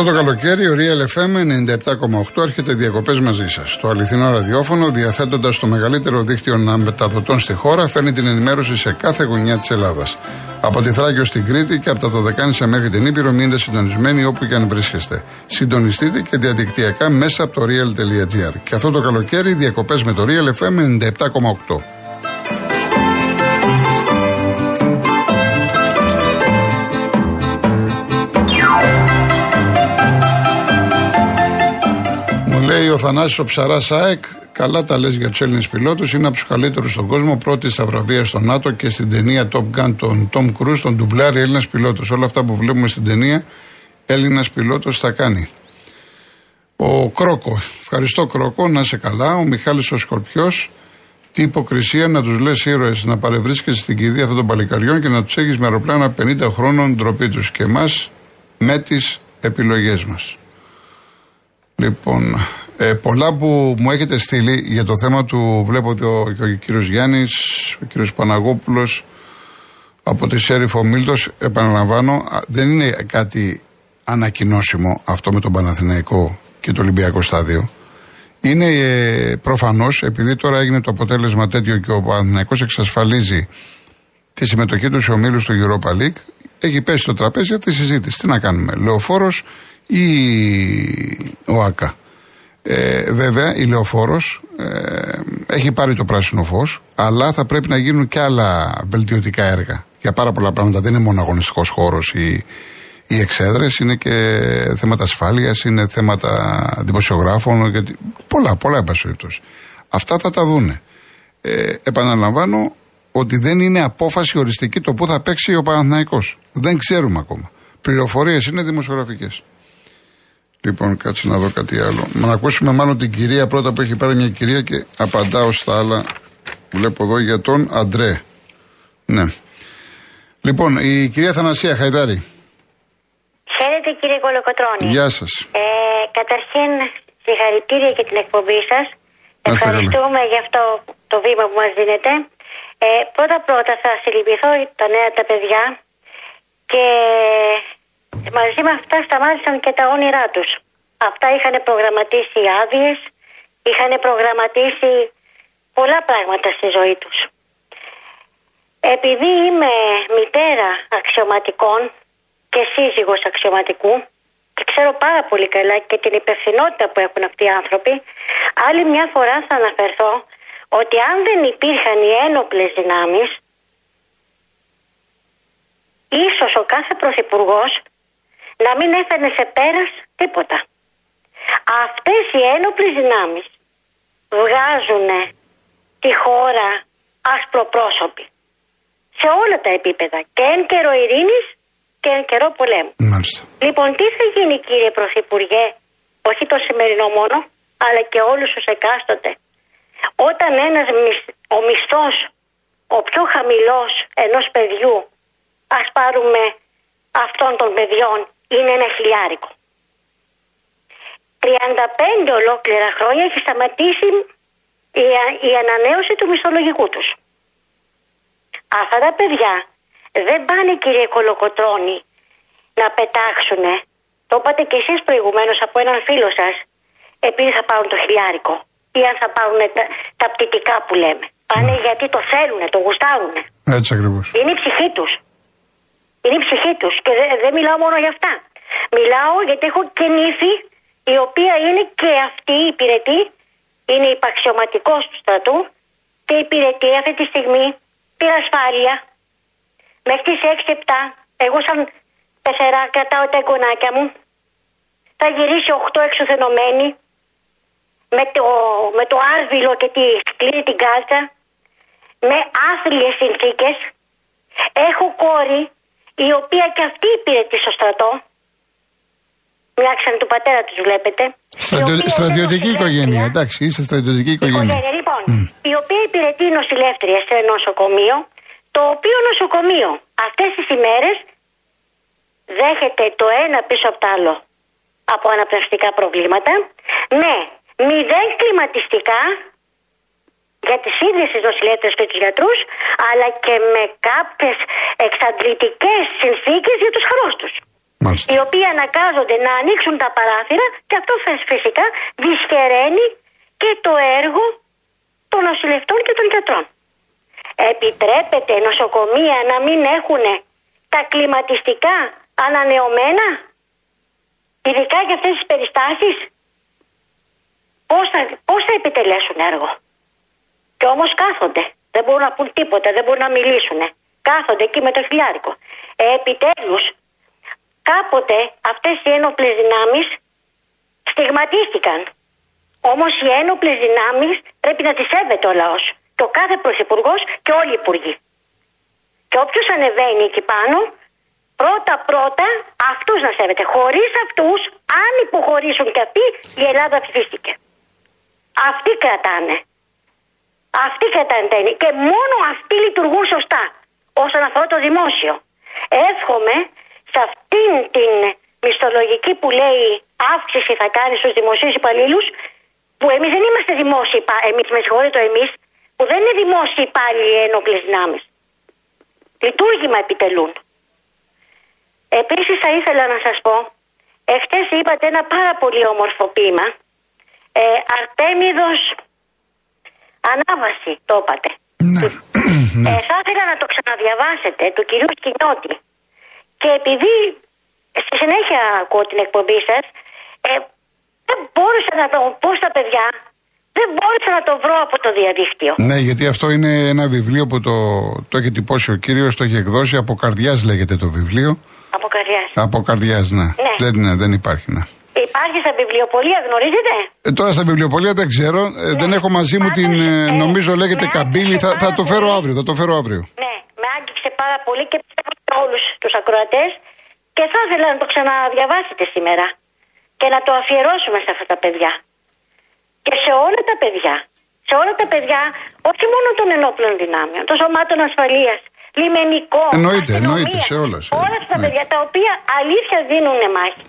Αυτό το καλοκαίρι ο Real FM 97,8 έρχεται διακοπές μαζί σας. Το αληθινό ραδιόφωνο, διαθέτοντας το μεγαλύτερο δίκτυο μεταδοτών στη χώρα, φέρνει την ενημέρωση σε κάθε γωνιά της Ελλάδας. Από τη Θράκη στην Κρήτη και από τα Δωδεκάνησα μέχρι την Ήπειρο, μείνετε συντονισμένοι όπου και αν βρίσκεστε. Συντονιστείτε και διαδικτυακά μέσα από το real.gr. Και αυτό το καλοκαίρι διακοπές με το Real FM 97,8. Θανάσης ο Ψαράς ΑΕΚ, καλά τα λες για τους Έλληνες πιλότους, είναι από τους καλύτερους στον κόσμο, πρώτη στα βραβεία στο ΝΑΤΟ και στην ταινία Top Gun των Tom Cruise, τον ντουμπλάρει Έλληνας πιλότος. Όλα αυτά που βλέπουμε στην ταινία, Έλληνας πιλότος θα κάνει. Ο Κρόκο, ευχαριστώ Κρόκο, να είσαι καλά. Ο Μιχάλης ο Σκορπιός, τι υποκρισία να τους λες ήρωες να παρευρίσκεσαι στην κηδεία αυτών των παλικαριών και να τους έχεις με αεροπλάνα 50 χρόνων ντροπή τους και εμάς με τις επιλογές μας. Λοιπόν, ε, πολλά που μου έχετε στείλει για το θέμα του, βλέπω ότι ο, ο, ο κύριος Γιάννης, ο κύριος Παναγόπουλος, από τη Σέριφο Μίλτος, επαναλαμβάνω, δεν είναι κάτι ανακοινώσιμο αυτό με τον Παναθηναϊκό και το Ολυμπιακό στάδιο. Είναι ε, προφανώς, επειδή τώρα έγινε το αποτέλεσμα τέτοιο και ο Παναθηναϊκός εξασφαλίζει τη συμμετοχή του σε ομίλους στο Europa League, έχει πέσει στο τραπέζι αυτή η συζήτηση. Τι να κάνουμε, λεωφόρος ή ο ΑΚΑ; Ε, βέβαια, η λεωφόρος ε, έχει πάρει το πράσινο φως, αλλά θα πρέπει να γίνουν και άλλα βελτιωτικά έργα για πάρα πολλά πράγματα. Δεν είναι μόνο αγωνιστικός χώρος ή οι εξέδρες, είναι και θέματα ασφάλειας, είναι θέματα δημοσιογράφων. Γιατί, πολλά, πολλά εν Αυτά θα τα δούνε. Ε, επαναλαμβάνω ότι δεν είναι απόφαση οριστική το που θα παίξει ο Παναθηναϊκός. Δεν ξέρουμε ακόμα. Πληροφορίες είναι δημοσιογραφικές. Λοιπόν, κάτσε να δω κάτι άλλο. Να ακούσουμε μάλλον την κυρία πρώτα που έχει πάρει μια κυρία και απαντάω στα άλλα. Βλέπω εδώ για τον Αντρέ. Ναι. Λοιπόν, η κυρία Θανασία Χαϊδάρη. Χαίρετε κύριε Κολοκοτρώνη. Γεια σας. Ε, καταρχήν, συγχαρητήρια για την εκπομπή σας. Ευχαριστούμε για αυτό το βήμα που μας δίνετε. Ε, πρώτα πρώτα θα συλληπιθώ τα νέα τα παιδιά και μαζί με αυτά σταμάτησαν και τα όνειρά τους. Αυτά είχαν προγραμματίσει άδειες, είχαν προγραμματίσει πολλά πράγματα στη ζωή τους. Επειδή είμαι μητέρα αξιωματικών και σύζυγος αξιωματικού και ξέρω πάρα πολύ καλά και την υπευθυνότητα που έχουν αυτοί οι άνθρωποι, άλλη μια φορά θα αναφερθώ ότι αν δεν υπήρχαν οι ένοπλες δυνάμεις, ίσως ο κάθε πρωθυπουργός να μην έφερνε σε πέρας τίποτα. Αυτές οι ένοπλες δυνάμεις βγάζουν τη χώρα ασπροπρόσωπη σε όλα τα επίπεδα και εν καιρό ειρήνης και εν καιρό πολέμου. Μάλιστα. Λοιπόν, τι θα γίνει κύριε Πρωθυπουργέ, όχι το σημερινό μόνο, αλλά και όλους τους εκάστοτε. Όταν ένας ο μισθός, ο πιο χαμηλός ενός παιδιού, ας πάρουμε αυτών των παιδιών, είναι ένα χιλιάρικο. 35 ολόκληρα χρόνια έχει σταματήσει η, η ανανέωση του μισθολογικού τους. Αυτά τα παιδιά δεν πάνε κύριε Κολοκοτρώνη να πετάξουν, το είπατε και εσείς προηγουμένως από έναν φίλο σας, επειδή θα πάρουν το χιλιάρικο ή αν θα πάρουν τα, τα πτυτικά που λέμε. Πάνε ναι. γιατί το θέλουν, το γουστάρουν. Έτσι ακριβώς. Είναι η ψυχή τους. Είναι η ψυχή τους και δεν δε μιλάω μόνο για αυτά. Μιλάω γιατί έχω και νύφη η οποία είναι και αυτή η υπηρετή, είναι υπαξιωματικός του στρατού και υπηρετεί αυτή τη στιγμή την ασφάλεια. Μέχρι τις 6-7, εγώ σαν πεθερά κρατάω τα εγγονάκια μου. Θα γυρίσει 8 εξουθενωμένοι με το, με το άρβιλο και τη σκλήρη την κάλτσα με άθλιες συνθήκες. Έχω κόρη η οποία και αυτή υπηρετεί στο στρατό. Μιλάξαν του πατέρα τους, βλέπετε. Στρατιω... Στρατιωτική οικογένεια, εντάξει, είσαι στρατιωτική οικογένεια. οικογένεια λοιπόν, mm. η οποία υπηρετεί νοσηλεύτρια σε νοσοκομείο, το οποίο νοσοκομείο αυτές τις ημέρες δέχεται το ένα πίσω από το άλλο από αναπνευστικά προβλήματα, με μηδέν κλιματιστικά για τις ίδιες τις νοσηλεύτρες και τους γιατρούς, αλλά και με κάποιες εξαντλητικές συνθήκες για τους χαρόστους. Μάλιστα. οι οποίοι αναγκάζονται να ανοίξουν τα παράθυρα και αυτό φε- φυσικά δυσχεραίνει και το έργο των νοσηλευτών και των γιατρών. Επιτρέπεται νοσοκομεία να μην έχουν τα κλιματιστικά ανανεωμένα, ειδικά για αυτές τις περιστάσεις; Πώς θα, πώς θα επιτελέσουν έργο; Και όμως κάθονται. Δεν μπορούν να πούν τίποτα, δεν μπορούν να μιλήσουν. Κάθονται εκεί με το χιλιάρικο. Ε, επιτέλους, κάποτε αυτές οι ένοπλες δυνάμεις στιγματίστηκαν. Όμως οι ένοπλες δυνάμεις πρέπει να τις σέβεται ο λαός. Και ο κάθε πρωθυπουργός και όλοι οι υπουργοί. Και όποιος ανεβαίνει εκεί πάνω, πρώτα πρώτα αυτούς να σέβεται. Χωρίς αυτούς, αν υποχωρήσουν και αυτοί, η Ελλάδα ψηφίστηκε. Αυτοί κρατάνε. Αυτοί κρατάνε και μόνο αυτοί λειτουργούν σωστά όσον αφορά το δημόσιο. Εύχομαι σε αυτήν την μισθολογική που λέει αύξηση θα κάνει στους δημοσίους υπαλλήλους που εμείς δεν είμαστε δημόσιοι υπάλληλοι, εμείς με συγχωρείτε εμείς, που δεν είναι δημόσιοι υπάλληλοι οι ένοπλες δυνάμεις. Λειτουργήμα επιτελούν. Επίσης θα ήθελα να σας πω, εχθές είπατε ένα πάρα πολύ όμορφο ποίημα, ε, Αρτέμιδος Ανάβαση το είπατε. Ναι. ναι. Ε, θα ήθελα να το ξαναδιαβάσετε του κυρίου Σκηνιώτη. Και επειδή στη συνέχεια ακούω την εκπομπή σας, ε, δεν μπόρεσα να το πω στα παιδιά, δεν μπόρεσα να το βρω από το διαδίκτυο. Ναι, γιατί αυτό είναι ένα βιβλίο που το, το έχει τυπώσει ο κύριος, το έχει εκδώσει. Από καρδιάς λέγεται το βιβλίο. Από καρδιάς. Από καρδιάς, ναι. Ναι. Δεν, ναι, δεν υπάρχει, ναι. Υπάρχει στα βιβλιοπολία, γνωρίζετε; Ε, τώρα στα βιβλιοπολία δεν ξέρω. Ε, δεν έχω μαζί μου την. ε, Πάντως, ε, νομίζω λέγεται με καμπύλη. Θα, άγγιξε θα το πάρα φέρω πολύ. αύριο. Θα το φέρω αύριο. Ναι, με άγγιξε πάρα πολύ και πιστεύω σε όλους τους ακροατές και θα ήθελα να το ξαναδιαβάσετε σήμερα και να το αφιερώσουμε σε αυτά τα παιδιά. Και σε όλα τα παιδιά. Σε όλα τα παιδιά, όχι μόνο των ενόπλων δυνάμεων, των σωμάτων ασφαλείας, λιμενικών, Εννοείται, αστυνομίας, εννοείται, σε όλα, σε όλα, όλα αυτά τα ναι. παιδιά τα οποία αλήθεια δίνουν μάχη.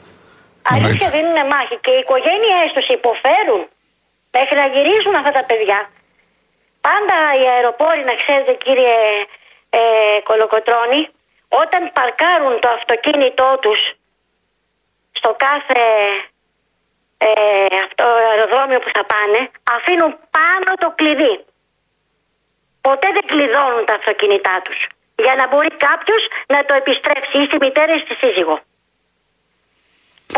Αλήθεια Εννοείται. δίνουν μάχη και οι οικογένειές τους υποφέρουν μέχρι να γυρίσουν αυτά τα παιδιά. Πάντα οι αεροπόροι, να ξέρετε κύριε ε, Κολοκοτρώνη, όταν παρκάρουν το αυτοκίνητό τους στο κάθε ε, αυτό, αεροδρόμιο που θα πάνε, αφήνουν πάνω το κλειδί. Ποτέ δεν κλειδώνουν τα αυτοκίνητά τους. Για να μπορεί κάποιος να το επιστρέψει ή στη μητέρα ή στη σύζυγο.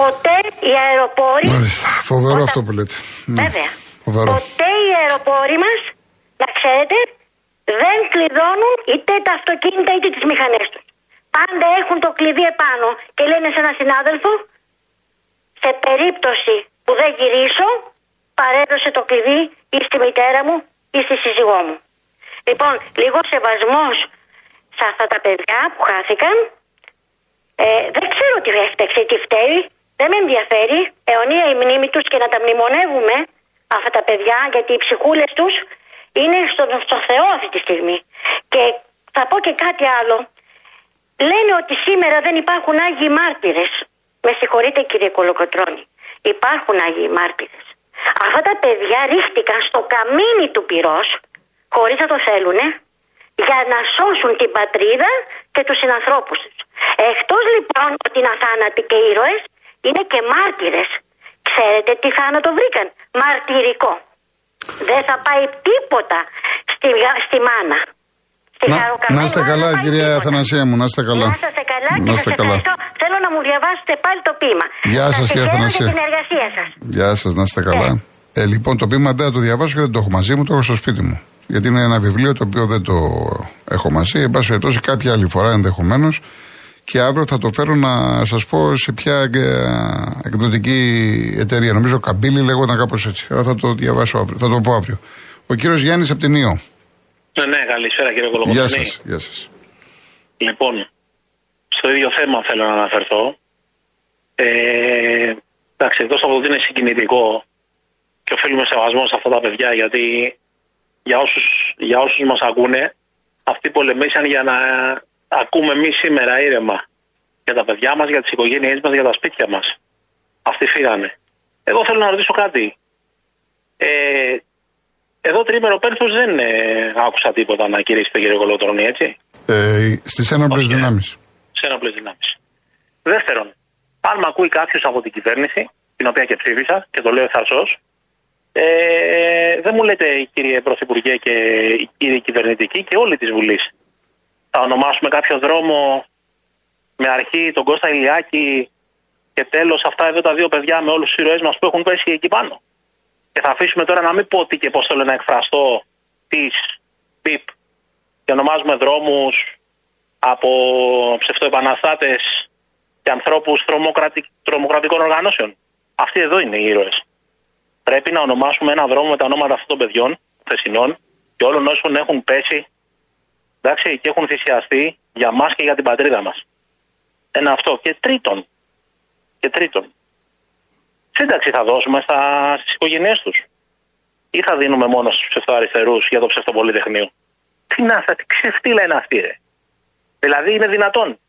Ποτέ οι αεροπόροι... Μάλιστα. Φοβερό Όταν- αυτό που λέτε. Ναι. Βέβαια. Φοβερό. Ποτέ οι αεροπόροι μας, να ξέρετε, δεν κλειδώνουν είτε τα αυτοκίνητα είτε τις μηχανές τους. Πάντα έχουν το κλειδί επάνω και λένε σε έναν συνάδελφο, σε περίπτωση που δεν γυρίσω, παρέδωσε το κλειδί ή στη μητέρα μου ή στη σύζυγό μου. Λοιπόν, λίγο σεβασμός σε αυτά τα παιδιά που χάθηκαν. Ε, δεν ξέρω τι έφταξε, τι φταίει. Δεν με ενδιαφέρει. Αιωνία η μνήμη τους και να τα μνημονεύουμε αυτά τα παιδιά γιατί οι ψυχούλες τους είναι στο, στο Θεό αυτή τη στιγμή. Και θα πω και κάτι άλλο. Λένε ότι σήμερα δεν υπάρχουν Άγιοι Μάρτυρες. Με συγχωρείτε κύριε Κολοκοτρώνη. Υπάρχουν Άγιοι Μάρτυρες. Αυτά τα παιδιά ρίχτηκαν στο καμίνι του πυρός, χωρίς να το θέλουνε, για να σώσουν την πατρίδα και τους συνανθρώπους τους. Εκτός λοιπόν ότι είναι αθάνατοι και ήρωες, είναι και μάρτυρες. Ξέρετε τι θάνατο βρήκαν; Μαρτυρικό. Δεν θα πάει τίποτα στη, στη μάνα. Στη Να, χαροκαμένη να είστε μάνα καλά, δεν πάει κυρία τίποτα. Αθανασία μου, να είστε καλά. Να είστε καλά και Να σας είστε καλά. ευχαριστώ. Θέλω να μου διαβάσετε πάλι το ποίημα. Γεια σας, κύριε συγχαίρω Αθανασία. για την εργασία σας. Γεια σας, να είστε καλά. Ε, λοιπόν, το ποίημα δεν θα το διαβάσω και δεν το έχω μαζί μου, το έχω στο σπίτι μου. Γιατί είναι ένα βιβλίο το οποίο δεν το έχω μαζί. Εν πάση περιπτώσει, κάποια άλλη φορά ενδεχομένως. Και αύριο θα το φέρω να σας πω σε ποια ε, εκδοτική εταιρεία. Νομίζω Καμπύλη λέγονταν κάπως έτσι. Αλλά θα το διαβάσω αύριο. Θα το πω αύριο. Ο κύριος Γιάννης από την Ιω. Ναι, ναι, καλησπέρα κύριε Γεια Κολοκοτρώνη. σας. Γεια σας. Λοιπόν, στο ίδιο θέμα θέλω να αναφερθώ. Ε, εντάξει, εκτός από ότι είναι συγκινητικό και οφείλουμε σεβασμό σε αυτά τα παιδιά γιατί για όσους, για όσους μας ακούνε αυτοί πολεμήσαν για να ακούμε εμείς σήμερα ήρεμα για τα παιδιά μας, για τις οικογένειές μας, για τα σπίτια μας. Αυτοί φύγανε. Εγώ θέλω να ρωτήσω κάτι. Ε, εδώ τρίμερο πέρθους δεν ε, άκουσα τίποτα να κηρύσετε κύριε Κολοτρώνη, έτσι Ε, Στις ένοπλες Όχι, ε. δυνάμεις. σε ένοπλες δυνάμεις. Δεύτερον, Αν με ακούει κάποιος από την κυβέρνηση, την οποία και ψήφισα και το λέω ευθαρσώ, ε, δεν μου λέτε κύριε Πρωθυπουργέ και κύριε κυβερνητικοί και όλη της Βουλής. Θα ονομάσουμε κάποιο δρόμο με αρχή τον Κώστα Ηλιάκη και τέλος αυτά εδώ τα δύο παιδιά με όλους τους ήρωές μας που έχουν πέσει εκεί πάνω. Και θα αφήσουμε τώρα να μην πω τι και πώς θέλω να εκφραστώ τη πιπ και ονομάζουμε δρόμους από ψευτοεπαναστάτες και ανθρώπους τρομοκρατικών οργανώσεων. Αυτοί εδώ είναι οι ήρωες. Πρέπει να ονομάσουμε ένα δρόμο με τα ονόματα αυτών των παιδιών, θεσινών και όλων όσων έχουν πέσει εντάξει, και έχουν θυσιαστεί για μας και για την πατρίδα μας. Ένα αυτό. Και τρίτον, και τρίτον, σύνταξη θα δώσουμε στις οικογένειές τους. Ή θα δίνουμε μόνο στους ψευτοαριστερούς για το ψευτοπολιτεχνείο. Τι να θα, τι ξεφτύλα είναι αυτή, ρε. Δηλαδή είναι δυνατόν.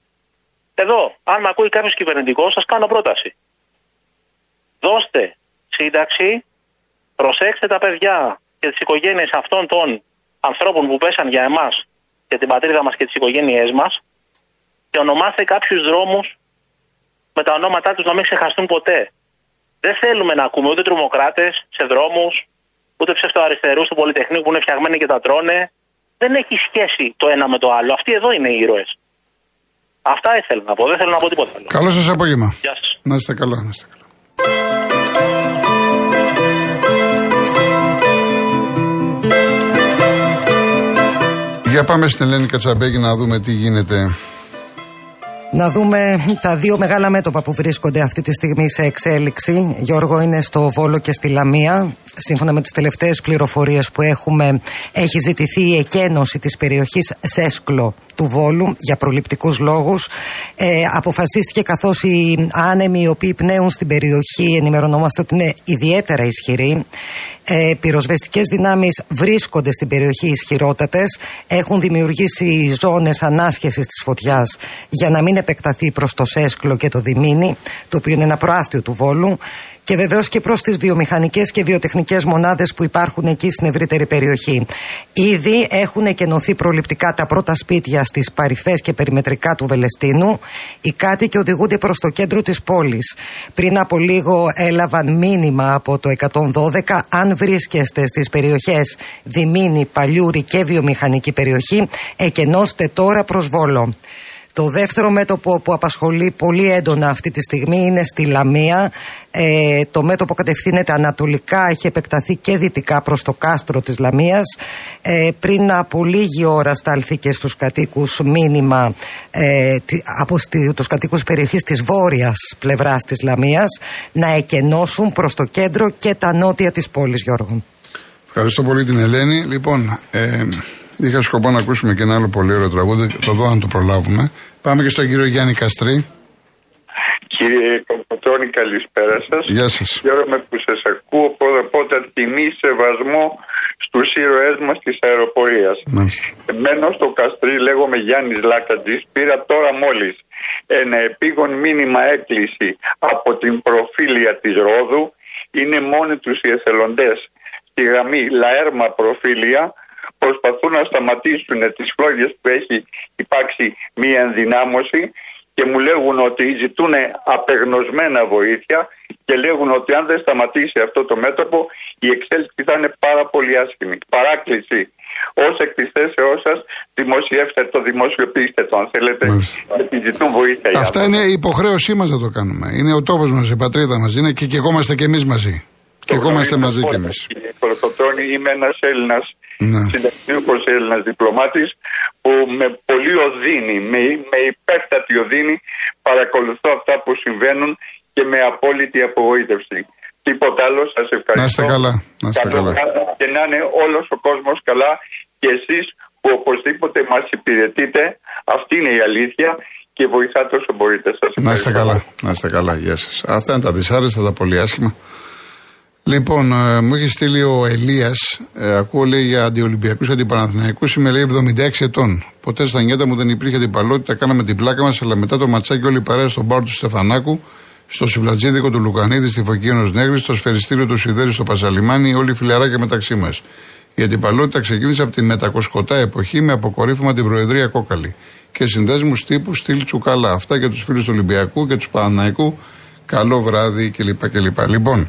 Εδώ, αν με ακούει κάποιος κυβερνητικός, σας κάνω πρόταση. Δώστε σύνταξη, προσέξτε τα παιδιά και τις οικογένειες αυτών των ανθρώπων που πέσαν για εμάς και την πατρίδα μας και τις οικογένειές μας και ονομάστε κάποιους δρόμους με τα ονόματά τους να μην ξεχαστούν ποτέ. Δεν θέλουμε να ακούμε ούτε τρομοκράτες σε δρόμους, ούτε ψευτοαριστερούς του Πολυτεχνείου που είναι φτιαγμένοι και τα τρώνε. Δεν έχει σχέση το ένα με το άλλο. Αυτοί εδώ είναι οι ήρωες. Αυτά ήθελα να πω. Δεν θέλω να πω τίποτα άλλο. Καλό σας απόγευμα. Γεια σας. Να είστε καλά, να είστε καλά. Για πάμε στην Ελένη Κατσαμπέκη να δούμε τι γίνεται. Να δούμε τα δύο μεγάλα μέτωπα που βρίσκονται αυτή τη στιγμή σε εξέλιξη. Γιώργο είναι στο Βόλο και στη Λαμία. Σύμφωνα με τις τελευταίες πληροφορίες που έχουμε, έχει ζητηθεί η εκένωση της περιοχής Σέσκλο του Βόλου για προληπτικούς λόγους. Ε, αποφασίστηκε καθώς οι άνεμοι οι οποίοι πνέουν στην περιοχή ενημερωνόμαστε ότι είναι ιδιαίτερα ισχυροί. Ε, πυροσβεστικές δυνάμεις βρίσκονται στην περιοχή ισχυρότατες. Έχουν δημιουργήσει ζώνες ανάσχεσης της φωτιάς για να μην επεκταθεί προς το Σέσκλο και το Διμήνι, το οποίο είναι ένα προάστιο του Βόλου και βεβαίως και προς τις βιομηχανικές και βιοτεχνικές μονάδες που υπάρχουν εκεί στην ευρύτερη περιοχή. Ήδη έχουν εκενωθεί προληπτικά τα πρώτα σπίτια στις παρυφές και περιμετρικά του Βελεστίνου. Οι κάτοικοι οδηγούνται προς το κέντρο της πόλης. Πριν από λίγο έλαβαν μήνυμα από το 112 αν βρίσκεστε στις περιοχές Δημήνη, Παλιούρη και βιομηχανική περιοχή, εκενώστε τώρα προς Βόλο. Το δεύτερο μέτωπο που απασχολεί πολύ έντονα αυτή τη στιγμή είναι στη Λαμία. Ε, το μέτωπο κατευθύνεται ανατολικά, έχει επεκταθεί και δυτικά προς το κάστρο της Λαμίας. Ε, πριν από λίγη ώρα στάλθηκε στους κατοίκους μήνυμα ε, από τους κατοίκους περιοχής της βόρειας πλευράς της Λαμίας να εκενώσουν προς το κέντρο και τα νότια της πόλης Γιώργο. Ευχαριστώ πολύ την Ελένη. Λοιπόν, ε, Είχα σκοπό να ακούσουμε και ένα άλλο πολύ ωραίο τραγούδι. Θα δω αν το προλάβουμε. Πάμε και στον κύριο Γιάννη Καστρί. Κύριε Κομποτώνη, καλησπέρα σας. Γεια σας. Χαίρομαι που σας ακούω. Πρώτα απ' όλα τιμή σεβασμό στους ήρωές μας της αεροπορίας. Μένω στο Καστρί, λέγομαι Γιάννης Λάκατζη. Πήρα τώρα μόλις ένα επίγον μήνυμα έκκληση από την προφίλια της Ρόδου. Είναι μόνοι τους οι εθελοντές στη γραμμή Λαέρμα Προφίλια προσπαθούν να σταματήσουν τις φλόγες που έχει υπάρξει μία ενδυνάμωση και μου λέγουν ότι ζητούν απεγνωσμένα βοήθεια και λέγουν ότι αν δεν σταματήσει αυτό το μέτωπο η εξέλιξη θα είναι πάρα πολύ άσχημη. Παράκληση. Ω εκ τη θέσεώ σας, δημοσιεύστε το, δημοσιοποιήστε το, αν θέλετε. Γιατί ζητούν βοήθεια. Αυτά είναι η υποχρέωσή μας να το κάνουμε. Είναι ο τόπος μας, η πατρίδα μας. Είναι και, και εγώ είμαστε κι εμείς μαζί. Και εγώ είμαστε μαζί κι εμείς. Κύριε είμαι ένας Έλληνας ναι. συνταξιούχος Έλληνας διπλωμάτης που με πολύ οδύνη, με, με υπέρτατη οδύνη παρακολουθώ αυτά που συμβαίνουν και με απόλυτη απογοήτευση. Τίποτα άλλο, σας ευχαριστώ. Να είστε καλά. Να είστε καλά. Και να είναι όλος ο κόσμος καλά και εσείς που οπωσδήποτε μας υπηρετείτε, αυτή είναι η αλήθεια και βοηθάτε όσο μπορείτε. Σας να είστε καλά. Να είστε καλά. Γεια σας. Αυτά είναι τα δυσάρεστα, τα πολύ άσχημα. Λοιπόν, ε, μου έχει στείλει ο Ελίας, ε, ακούω λέει για αντιολυμπιακούς αντιπαναθηναϊκούς. Είμαι λέει 76 ετών. Ποτέ στα νιάτα μου δεν υπήρχε αντιπαλότητα, κάναμε την πλάκα μας, αλλά μετά το ματσάκι όλοι παρέα στον πάρ του Στεφανάκου, στο Σιβλατζίδικο του Λουκανίδη, στη Φωκίωνο Νέγρης, στο Σφαιριστήριο του Σιδέρη στο Πασαλιμάνι, όλοι φιλαράκια μεταξύ μας. Η αντιπαλότητα ξεκίνησε από τη μετακοσκοτά εποχή με αποκορύφωμα την Προεδρία Κόκαλη και συνδέσμους τύπου στυλ Τσουκαλά. Αυτά για τους φίλους του Ολυμπιακού και τους Παναναϊκού. Καλό βράδυ κλπ. κλπ. Λοιπόν,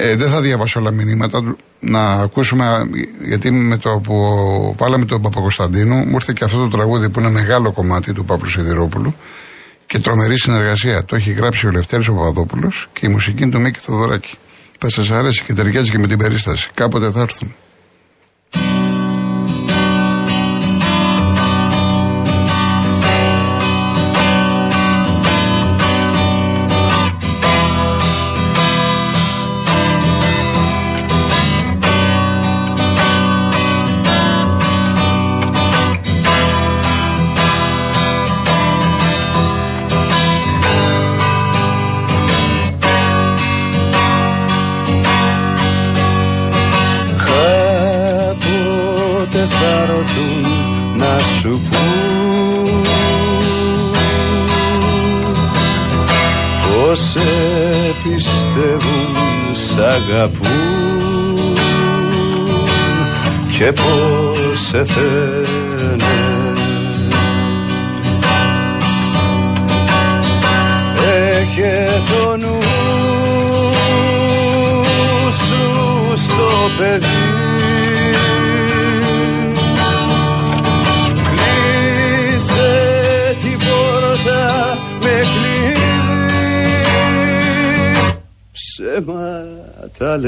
ε, δεν θα διαβάσω όλα μηνύματα. Να ακούσουμε, γιατί με το που πάλαμε τον Παπακοσταντίνου, μου ήρθε και αυτό το τραγούδι που είναι μεγάλο κομμάτι του Παύλου Σιδηρόπουλου και τρομερή συνεργασία. Το έχει γράψει ο Λευτέρης ο Παπαδόπουλος και η μουσική είναι του Μίκη Θοδωράκη. Θα σας αρέσει και ταιριάζει και με την περίσταση. Κάποτε θα έρθουν. Αγαπούν και πως σε θένε Έχε το νου σου στο παιδί ψέμα τα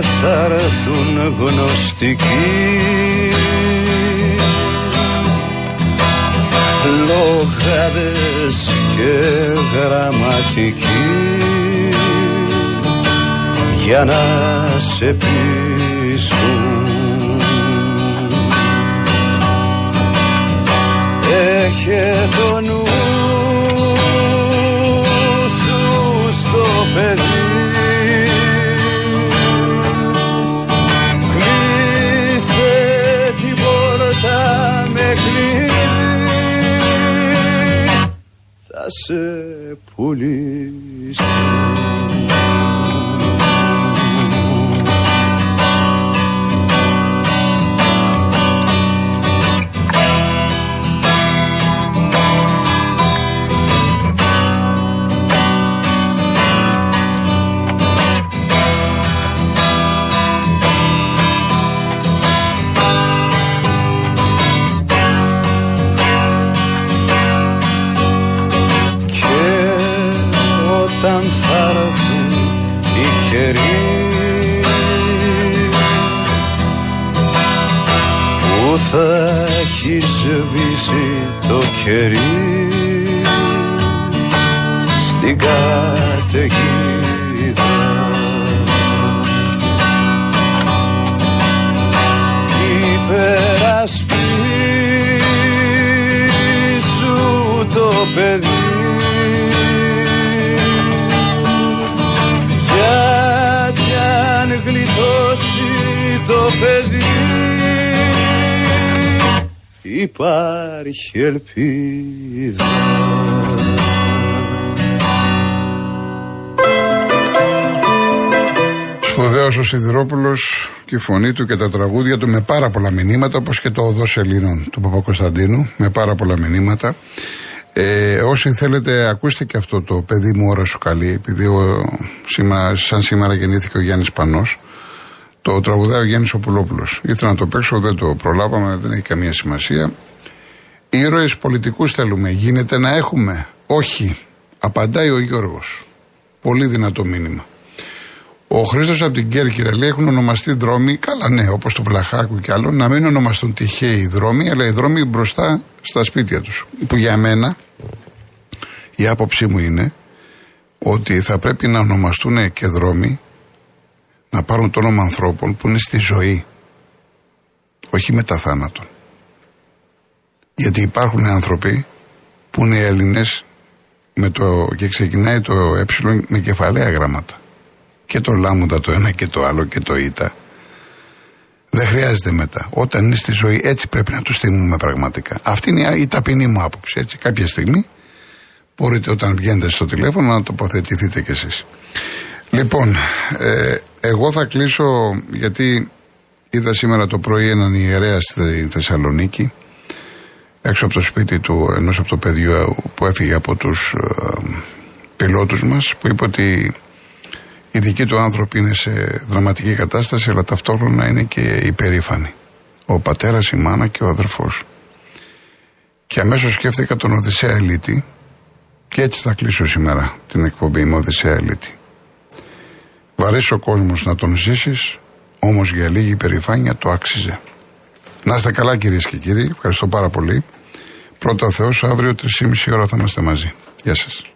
λέτε θα έρθουν γνωστικοί. Λογάδες και γραμματικοί. Για να σε πείσουν. Έχε το νου σου στο παιδί σε πουλήσω θα έχει σβήσει το κερί. Στην καταιγίδα. Υπερασπίσου το παιδί. Γιατί αν γλιτώσει το παιδί υπάρχει ελπίδα. Σπουδαίος ο Σιδηρόπουλος και η φωνή του και τα τραγούδια του με πάρα πολλά μηνύματα όπως και το οδός Ελλήνων του Παπακοσταντίνου με πάρα πολλά μηνύματα. Ε, όσοι θέλετε ακούστε και αυτό το παιδί μου ώρα σου καλή επειδή ο, σήμα, σαν σήμερα γεννήθηκε ο Γιάννης Πανός το τραγουδάει ο Γιάννης Οπουλόπουλος. Ήθελα να το παίξω, δεν το προλάβαμε, δεν έχει καμία σημασία. Ήρωες πολιτικούς θέλουμε. Γίνεται να έχουμε. Όχι. Απαντάει ο Γιώργος. Πολύ δυνατό μήνυμα. Ο Χρήστος από την Κέρκυρα λέει: Έχουν ονομαστεί δρόμοι, καλά ναι, όπως το Βλαχάκου και άλλο, να μην ονομαστούν τυχαίοι δρόμοι, αλλά οι δρόμοι μπροστά στα σπίτια τους. Που για μένα η άποψή μου είναι ότι θα πρέπει να ονομαστούν και δρόμοι να πάρουν το όνομα ανθρώπων που είναι στη ζωή, όχι μετά θάνατον. Γιατί υπάρχουν άνθρωποι που είναι Έλληνες με το, και ξεκινάει το ε με κεφαλαία γράμματα. Και το λάμουδα το ένα και το άλλο και το ήττα. Δεν χρειάζεται μετά. Όταν είναι στη ζωή, έτσι πρέπει να τους στείλουμε πραγματικά. Αυτή είναι η ταπεινή μου άποψη. Έτσι, κάποια στιγμή μπορείτε όταν βγαίνετε στο τηλέφωνο να τοποθετηθείτε κι εσείς. Λοιπόν, ε, εγώ θα κλείσω γιατί είδα σήμερα το πρωί έναν ιερέα στη Θεσσαλονίκη έξω από το σπίτι του ενός από το παιδιού που έφυγε από τους ε, πιλότους μας που είπε ότι οι δικοί του άνθρωποι είναι σε δραματική κατάσταση αλλά ταυτόχρονα είναι και υπερήφανοι. Ο πατέρας, η μάνα και ο αδερφός. Και αμέσως σκέφτηκα τον Οδυσσέα Ελίτη και έτσι θα κλείσω σήμερα την εκπομπή με Οδυσσέα Ελίτη. Βαρύς ο κόσμος να τον ζήσεις, όμως για λίγη υπερηφάνεια το άξιζε. Να είστε καλά κυρίες και κύριοι, ευχαριστώ πάρα πολύ. Πρώτα Θεός, αύριο 3,5 ώρα θα είμαστε μαζί. Γεια σας.